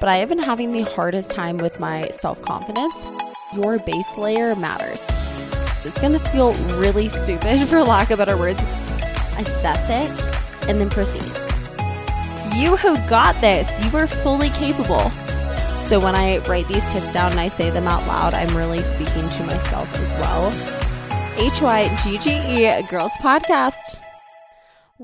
but I have been having the hardest time with my self confidence. Your base layer matters. It's gonna feel really stupid, for lack of better words. Assess it and then proceed. You who got this, you are fully capable. So when I write these tips down and I say them out loud, I'm really speaking to myself as well. H Y G G E Girls Podcast.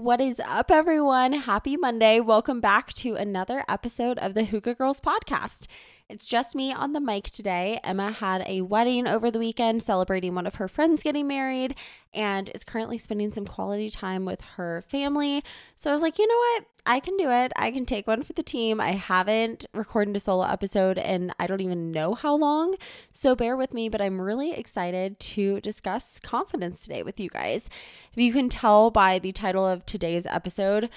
What is up, everyone? Happy Monday. Welcome back to another episode of the Hygge Girls podcast. It's just me on the mic today. Emma had a wedding over the weekend celebrating one of her friends getting married and is currently spending some quality time with her family. So I was like, you know what? I can do it. I can take one for the team. I haven't recorded a solo episode and I don't even know how long. So bear with me, but I'm really excited to discuss confidence today with you guys. If you can tell by the title of today's episode,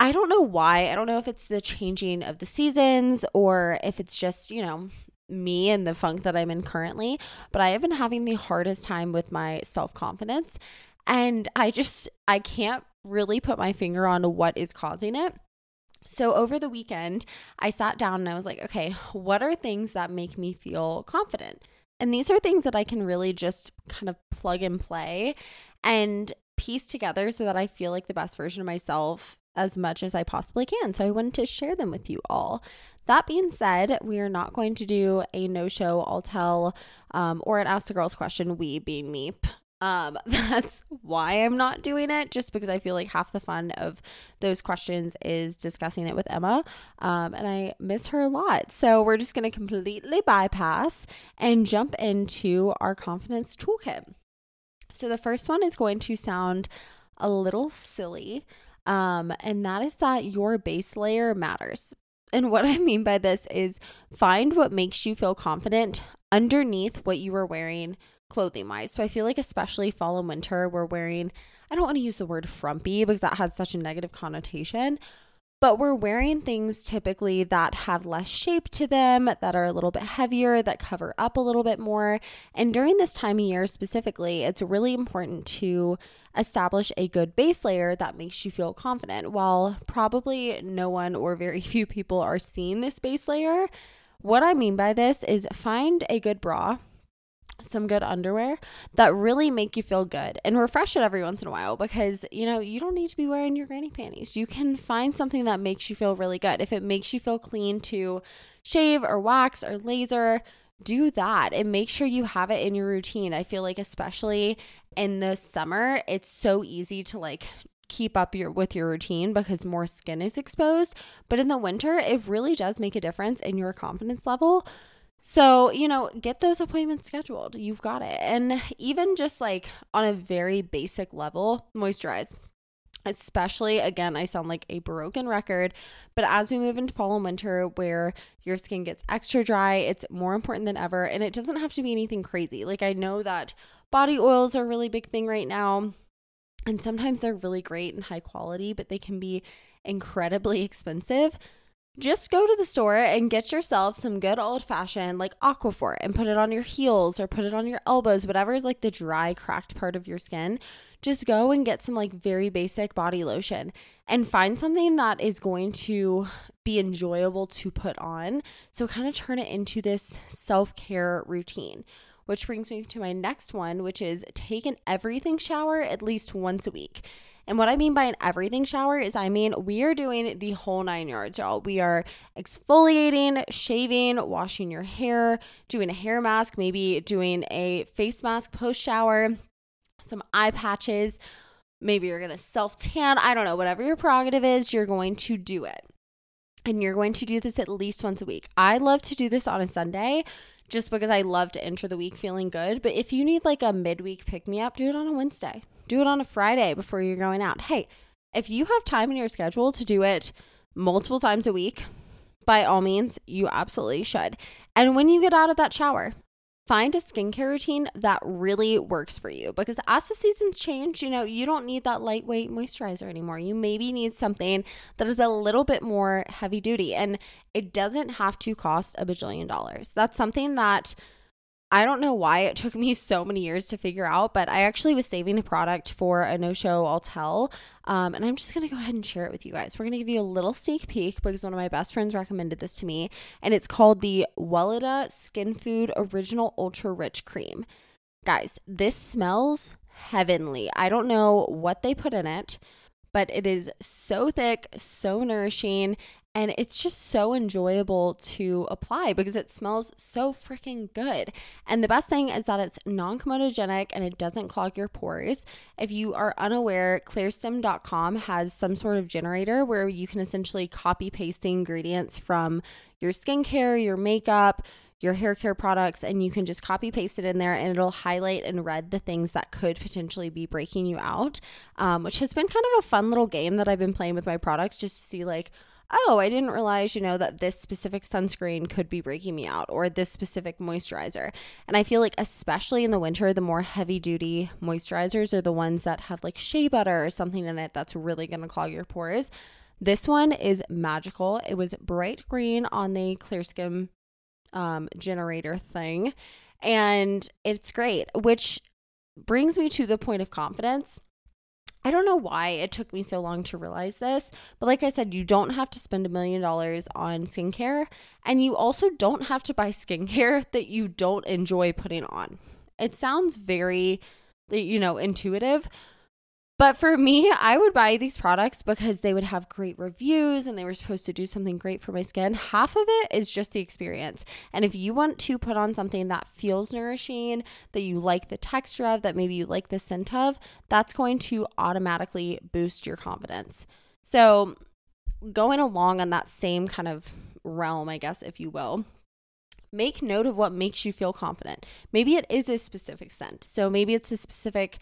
I don't know why. I don't know if it's the changing of the seasons or if it's just, you know, me and the funk that I'm in currently, but I have been having the hardest time with my self confidence. And I just, I can't really put my finger on what is causing it. So over the weekend, I sat down and I was like, okay, what are things that make me feel confident? And these are things that I can really just kind of plug and play and piece together so that I feel like the best version of myself as much as I possibly can. So I wanted to share them with you all. That being said, we are not going to do a no show, I'll tell, um, or an Ask the Girls question, we being me. Um, that's why I'm not doing it, just because I feel like half the fun of those questions is discussing it with Emma. Um, and I miss her a lot. So we're just going to completely bypass and jump into our confidence toolkit. So the first one is going to sound a little silly, um, and that is that your base layer matters. And what I mean by this is find what makes you feel confident underneath what you are wearing clothing wise. So I feel like, especially fall and winter, we're wearing, I don't want to use the word frumpy because that has such a negative connotation, but we're wearing things typically that have less shape to them, that are a little bit heavier, that cover up a little bit more. And during this time of year specifically, it's really important to establish a good base layer that makes you feel confident. While probably no one or very few people are seeing this base layer, what I mean by this is find a good bra some good underwear that really make you feel good and refresh it every once in a while because you know you don't need to be wearing your granny panties. You can find something that makes you feel really good. If it makes you feel clean to shave or wax or laser do that and make sure you have it in your routine. I feel like especially in the summer it's so easy to like keep up your with your routine because more skin is exposed. But in the winter it really does make a difference in your confidence level so, you know, get those appointments scheduled. You've got it. And even just like on a very basic level, moisturize. Especially, again, I sound like a broken record, but as we move into fall and winter where your skin gets extra dry, it's more important than ever. And it doesn't have to be anything crazy. Like, I know that body oils are a really big thing right now. And sometimes they're really great and high quality, but they can be incredibly expensive just go to the store and get yourself some good old fashioned like aquaphor and put it on your heels or put it on your elbows whatever is like the dry cracked part of your skin. Just go and get some like very basic body lotion and find something that is going to be enjoyable to put on. So kind of turn it into this self-care routine which brings me to my next one which is take an everything shower at least once a week and what I mean by an everything shower is I mean we are doing the whole nine yards, y'all. We are exfoliating, shaving, washing your hair, doing a hair mask, maybe doing a face mask post shower, some eye patches. Maybe you're going to self tan. I don't know. Whatever your prerogative is, you're going to do it. And you're going to do this at least once a week. I love to do this on a Sunday just because I love to enter the week feeling good. But if you need like a midweek pick me up, do it on a Wednesday. Do it on a Friday before you're going out. Hey, if you have time in your schedule to do it multiple times a week, by all means, you absolutely should. And when you get out of that shower, find a skincare routine that really works for you because as the seasons change, you know, you don't need that lightweight moisturizer anymore. You maybe need something that is a little bit more heavy duty and it doesn't have to cost a bajillion dollars. That's something that I don't know why it took me so many years to figure out, but I actually was saving a product for a no show I'll tell. Um, and I'm just going to go ahead and share it with you guys. We're going to give you a little sneak peek because one of my best friends recommended this to me. And it's called the Weleda Skin Food Original Ultra Rich Cream. Guys, this smells heavenly. I don't know what they put in it, but it is so thick, so nourishing, and it's just so enjoyable to apply because it smells so freaking good. And the best thing is that it's non comedogenic and it doesn't clog your pores. If you are unaware, clearstem.com has some sort of generator where you can essentially copy paste the ingredients from your skincare, your makeup, your hair care products and you can just copy paste it in there and it'll highlight in red the things that could potentially be breaking you out, um, which has been kind of a fun little game that I've been playing with my products just to see like, oh, I didn't realize, you know, that this specific sunscreen could be breaking me out or this specific moisturizer. And I feel like, especially in the winter, the more heavy duty moisturizers are the ones that have like shea butter or something in it that's really to clog your pores. This one is magical. It was bright green on the Clearstem um, generator thing. And it's great, which brings me to the point of confidence. I don't know why it took me so long to realize this, but like I said, you don't have to spend a million dollars on skincare, and you also don't have to buy skincare that you don't enjoy putting on. It sounds very, you know, intuitive, but for me, I would buy these products because they would have great reviews and they were supposed to do something great for my skin. Half of it is just the experience. And if you want to put on something that feels nourishing, that you like the texture of, that maybe you like the scent of, that's going to automatically boost your confidence. So, going along on that same kind of realm, I guess, if you will, make note of what makes you feel confident. Maybe it is a specific scent. So, maybe it's a specific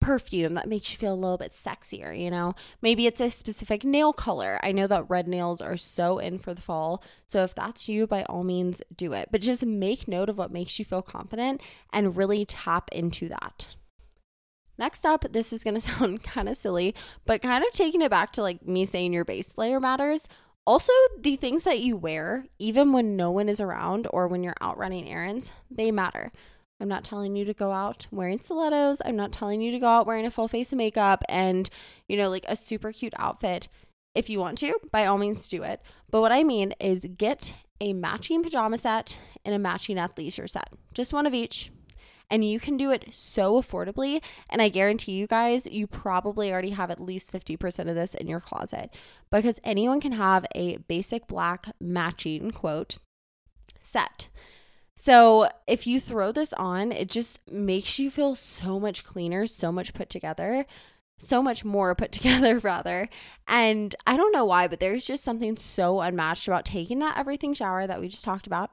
perfume that makes you feel a little bit sexier, you know? Maybe it's a specific nail color. I know that red nails are so in for the fall. So if that's you, by all means, do it. But just make note of what makes you feel confident and really tap into that. Next up, this is going to sound kind of silly, but kind of taking it back to like me saying your base layer matters. Also, the things that you wear, even when no one is around or when you're out running errands, they matter. I'm not telling you to go out wearing stilettos. I'm not telling you to go out wearing a full face of makeup and, you know, like a super cute outfit. If you want to, by all means do it. But what I mean is get a matching pajama set and a matching athleisure set. Just one of each. And you can do it so affordably. And I guarantee you guys, you probably already have at least 50% of this in your closet because anyone can have a basic black matching quote set. So if you throw this on, it just makes you feel so much cleaner, so much put together, so much more put together, rather. And I don't know why, but there's just something so unmatched about taking that everything shower that we just talked about,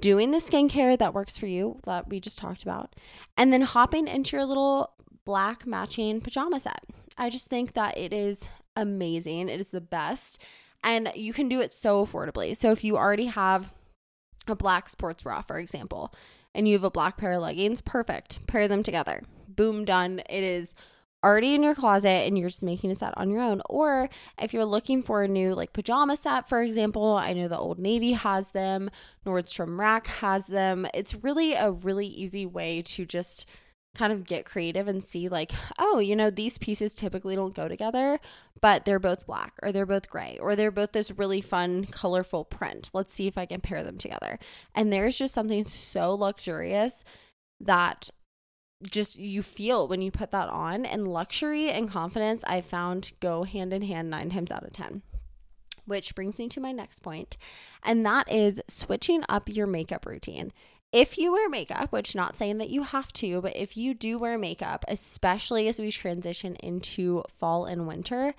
doing the skincare that works for you that we just talked about, and then hopping into your little black matching pajama set. I just think that it is amazing. It is the best. And you can do it so affordably. So if you already have a black sports bra, for example, and you have a black pair of leggings, perfect. Pair them together. Boom, done. It is already in your closet and you're just making a set on your own. Or if you're looking for a new like pajama set, for example, I know the Old Navy has them, Nordstrom Rack has them. It's really a really easy way to just kind of get creative and see like oh you know these pieces typically don't go together but they're both black or they're both gray or they're both this really fun colorful print. Let's see if i can pair them together. And there's just something so luxurious that just you feel when you put that on. And luxury and confidence i found go hand in hand 9 times out of 10 which brings me to my next point and that is switching up your makeup routine if you wear makeup, which not saying that you have to, but if you do wear makeup, especially as we transition into fall and winter,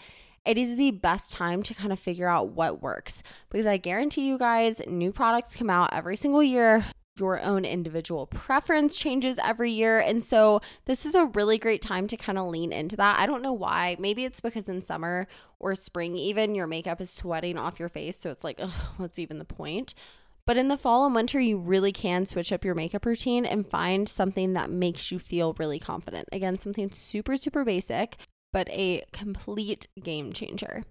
it is the best time to kind of figure out what works because I guarantee you guys, new products come out every single year. Your own individual preference changes every year. And so, this is a really great time to kind of lean into that. I don't know why. Maybe it's because in summer or spring, even your makeup is sweating off your face. So, it's like, what's even the point? But in the fall and winter, you really can switch up your makeup routine and find something that makes you feel really confident. Again, something super, super basic, but a complete game changer.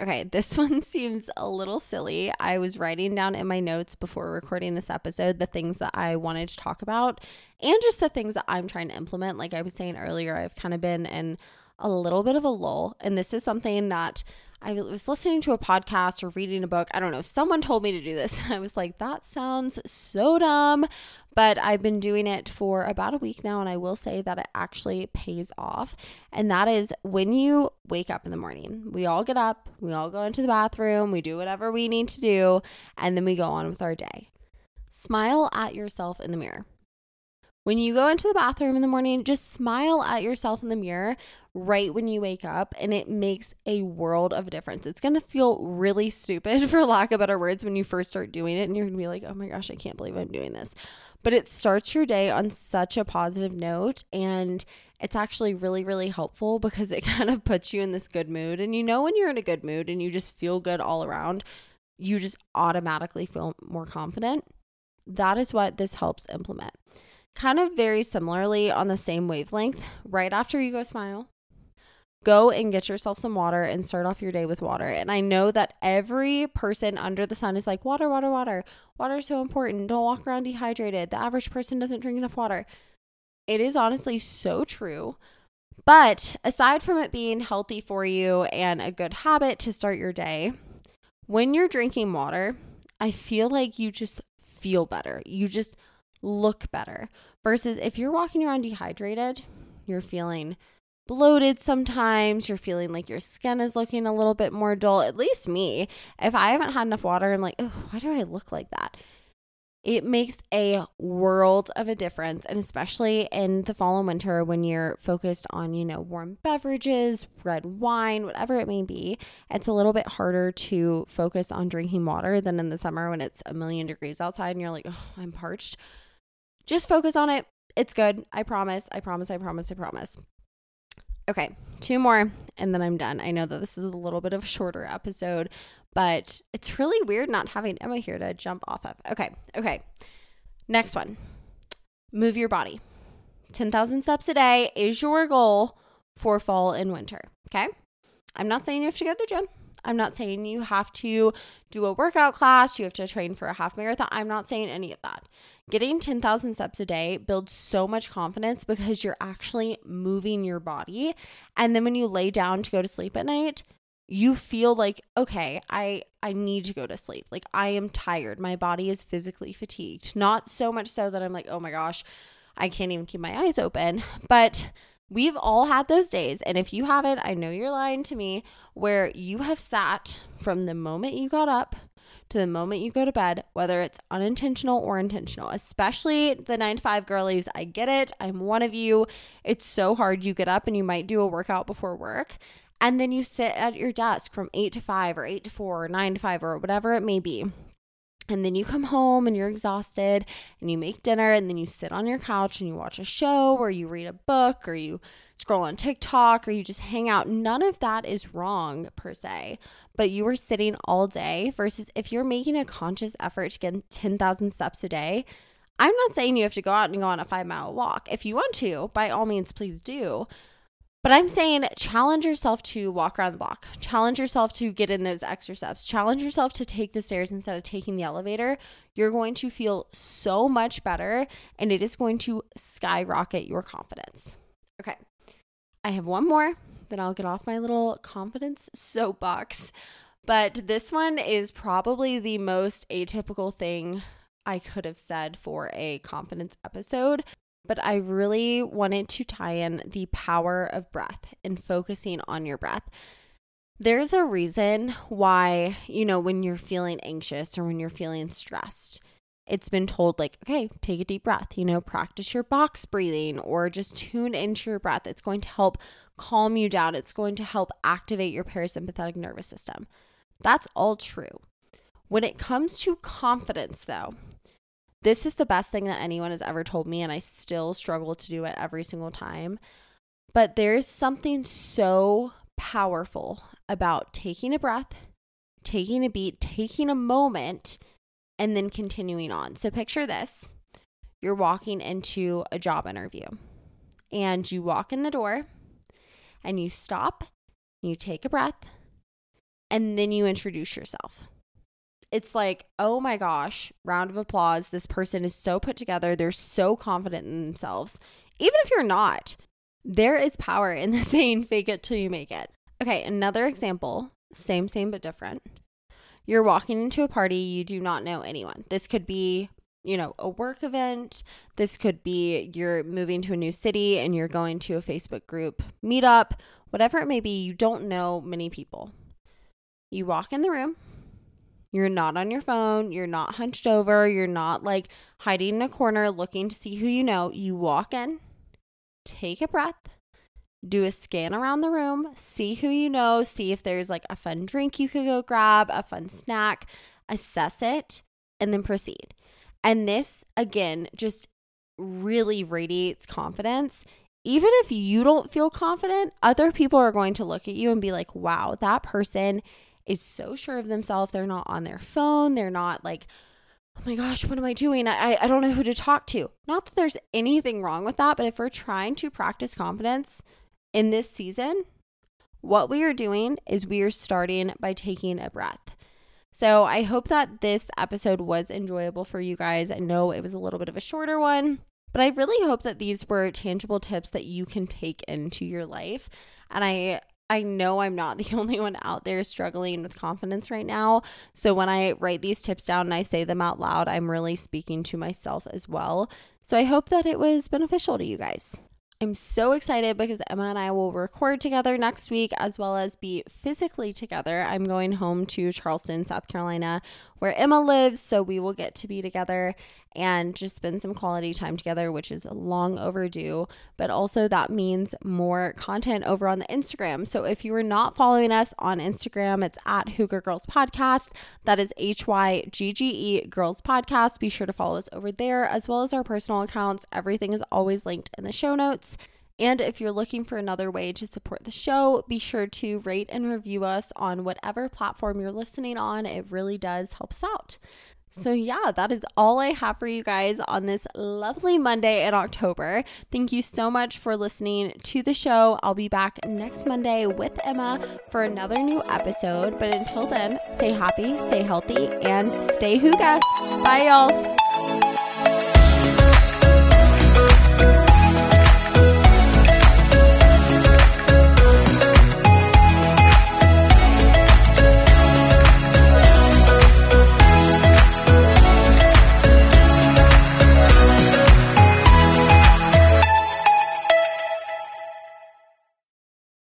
Okay, this one seems a little silly. I was writing down in my notes before recording this episode the things that I wanted to talk about and just the things that I'm trying to implement. Like I was saying earlier, I've kind of been in a little bit of a lull, and this is something that I was listening to a podcast or reading a book. I don't know. Someone told me to do this. And I was like, that sounds so dumb. But I've been doing it for about a week now. And I will say that it actually pays off. And that is when you wake up in the morning. We all get up, we all go into the bathroom, we do whatever we need to do, and then we go on with our day. Smile at yourself in the mirror. When you go into the bathroom in the morning, just smile at yourself in the mirror right when you wake up, and it makes a world of difference. It's gonna feel really stupid, for lack of better words, when you first start doing it, and you're gonna be like, oh my gosh, I can't believe I'm doing this. But it starts your day on such a positive note, and it's actually really, really helpful because it kind of puts you in this good mood. And you know, when you're in a good mood and you just feel good all around, you just automatically feel more confident. That is what this helps implement kind of very similarly on the same wavelength, right after you go smile, go and get yourself some water and start off your day with water. And I know that every person under the sun is like, water, water, water. Water is so important. Don't walk around dehydrated. The average person doesn't drink enough water. It is honestly so true. But aside from it being healthy for you and a good habit to start your day, when you're drinking water, I feel like you just feel better. You just look better. Versus if you're walking around dehydrated, you're feeling bloated sometimes, you're feeling like your skin is looking a little bit more dull. At least me, if I haven't had enough water, I'm like, oh, why do I look like that? It makes a world of a difference. And especially in the fall and winter when you're focused on, you know, warm beverages, red wine, whatever it may be, it's a little bit harder to focus on drinking water than in the summer when it's a million degrees outside and you're like, oh, I'm parched. Just focus on it. It's good. I promise. I promise. I promise. I promise. Okay, two more and then I'm done. I know that this is a little bit of a shorter episode, but it's really weird not having Emma here to jump off of. Okay, okay. Next one move your body. 10,000 steps a day is your goal for fall and winter. Okay. I'm not saying you have to go to the gym. I'm not saying you have to do a workout class, you have to train for a half marathon. I'm not saying any of that. Getting 10,000 steps a day builds so much confidence because you're actually moving your body. And then when you lay down to go to sleep at night, you feel like okay i i need to go to sleep like i am tired my body is physically fatigued not so much so that i'm like oh my gosh i can't even keep my eyes open but We've all had those days. And if you haven't, I know you're lying to me, where you have sat from the moment you got up to the moment you go to bed, whether it's unintentional or intentional, especially the nine to five girlies. I get it. I'm one of you. It's so hard. You get up and you might do a workout before work. And then you sit at your desk from eight to five or eight to four or nine to five or whatever it may be. And then you come home and you're exhausted and you make dinner and then you sit on your couch and you watch a show or you read a book or you scroll on TikTok or you just hang out. None of that is wrong per se, but you are sitting all day versus if you're making a conscious effort to get 10,000 steps a day. I'm not saying you have to go out and go on a five mile walk. If you want to, by all means, please do. But I'm saying challenge yourself to walk around the block. Challenge yourself to get in those extra steps. Challenge yourself to take the stairs instead of taking the elevator. You're going to feel so much better and it is going to skyrocket your confidence. Okay. I have one more, then I'll get off my little confidence soapbox. But this one is probably the most atypical thing I could have said for a confidence episode but I really wanted to tie in the power of breath and focusing on your breath. There's a reason why, you know, when you're feeling anxious or when you're feeling stressed, it's been told, like, okay, take a deep breath, you know, practice your box breathing or just tune into your breath. It's going to help calm you down, it's going to help activate your parasympathetic nervous system. That's all true. When it comes to confidence, though, this is the best thing that anyone has ever told me, and I still struggle to do it every single time. But there's something so powerful about taking a breath, taking a beat, taking a moment, and then continuing on. So picture this you're walking into a job interview, and you walk in the door, and you stop, you take a breath, and then you introduce yourself. It's like, oh my gosh, round of applause. This person is so put together. They're so confident in themselves. Even if you're not, there is power in the saying, fake it till you make it. Okay, another example, same, same, but different. You're walking into a party, you do not know anyone. This could be, you know, a work event. This could be you're moving to a new city and you're going to a Facebook group meetup, whatever it may be, you don't know many people. You walk in the room, you're not on your phone, you're not hunched over, you're not like hiding in a corner looking to see who you know. You walk in, take a breath, do a scan around the room, see who you know, see if there's like a fun drink you could go grab, a fun snack, assess it, and then proceed. And this, again, just really radiates confidence. Even if you don't feel confident, other people are going to look at you and be like, wow, that person is so sure of themselves. They're not on their phone. They're not like, oh my gosh, what am I doing? I, I don't know who to talk to. Not that there's anything wrong with that, but if we're trying to practice confidence, in this season, what we are doing is we are starting by taking a breath. So I hope that this episode was enjoyable for you guys. I know it was a little bit of a shorter one, but I really hope that these were tangible tips that you can take into your life. And I I know I'm not the only one out there struggling with confidence right now. So when I write these tips down and I say them out loud, I'm really speaking to myself as well. So I hope that it was beneficial to you guys. I'm so excited because Emma and I will record together next week as well as be physically together. I'm going home to Charleston, South Carolina, where Emma lives, so we will get to be together and just spend some quality time together, which is long overdue. But also, that means more content over on the Instagram. So if you are not following us on Instagram, it's at Hygge Girls Podcast. That is H Y G G E Girls Podcast. Be sure to follow us over there as well as our personal accounts. Everything is always linked in the show notes. And if you're looking for another way to support the show, be sure to rate and review us on whatever platform you're listening on. It really does help us out. So, yeah, that is all I have for you guys on this lovely Monday in October. Thank you so much for listening to the show. I'll be back next Monday with Emma for another new episode. But until then, stay happy, stay healthy, and stay hygge. Bye, y'all.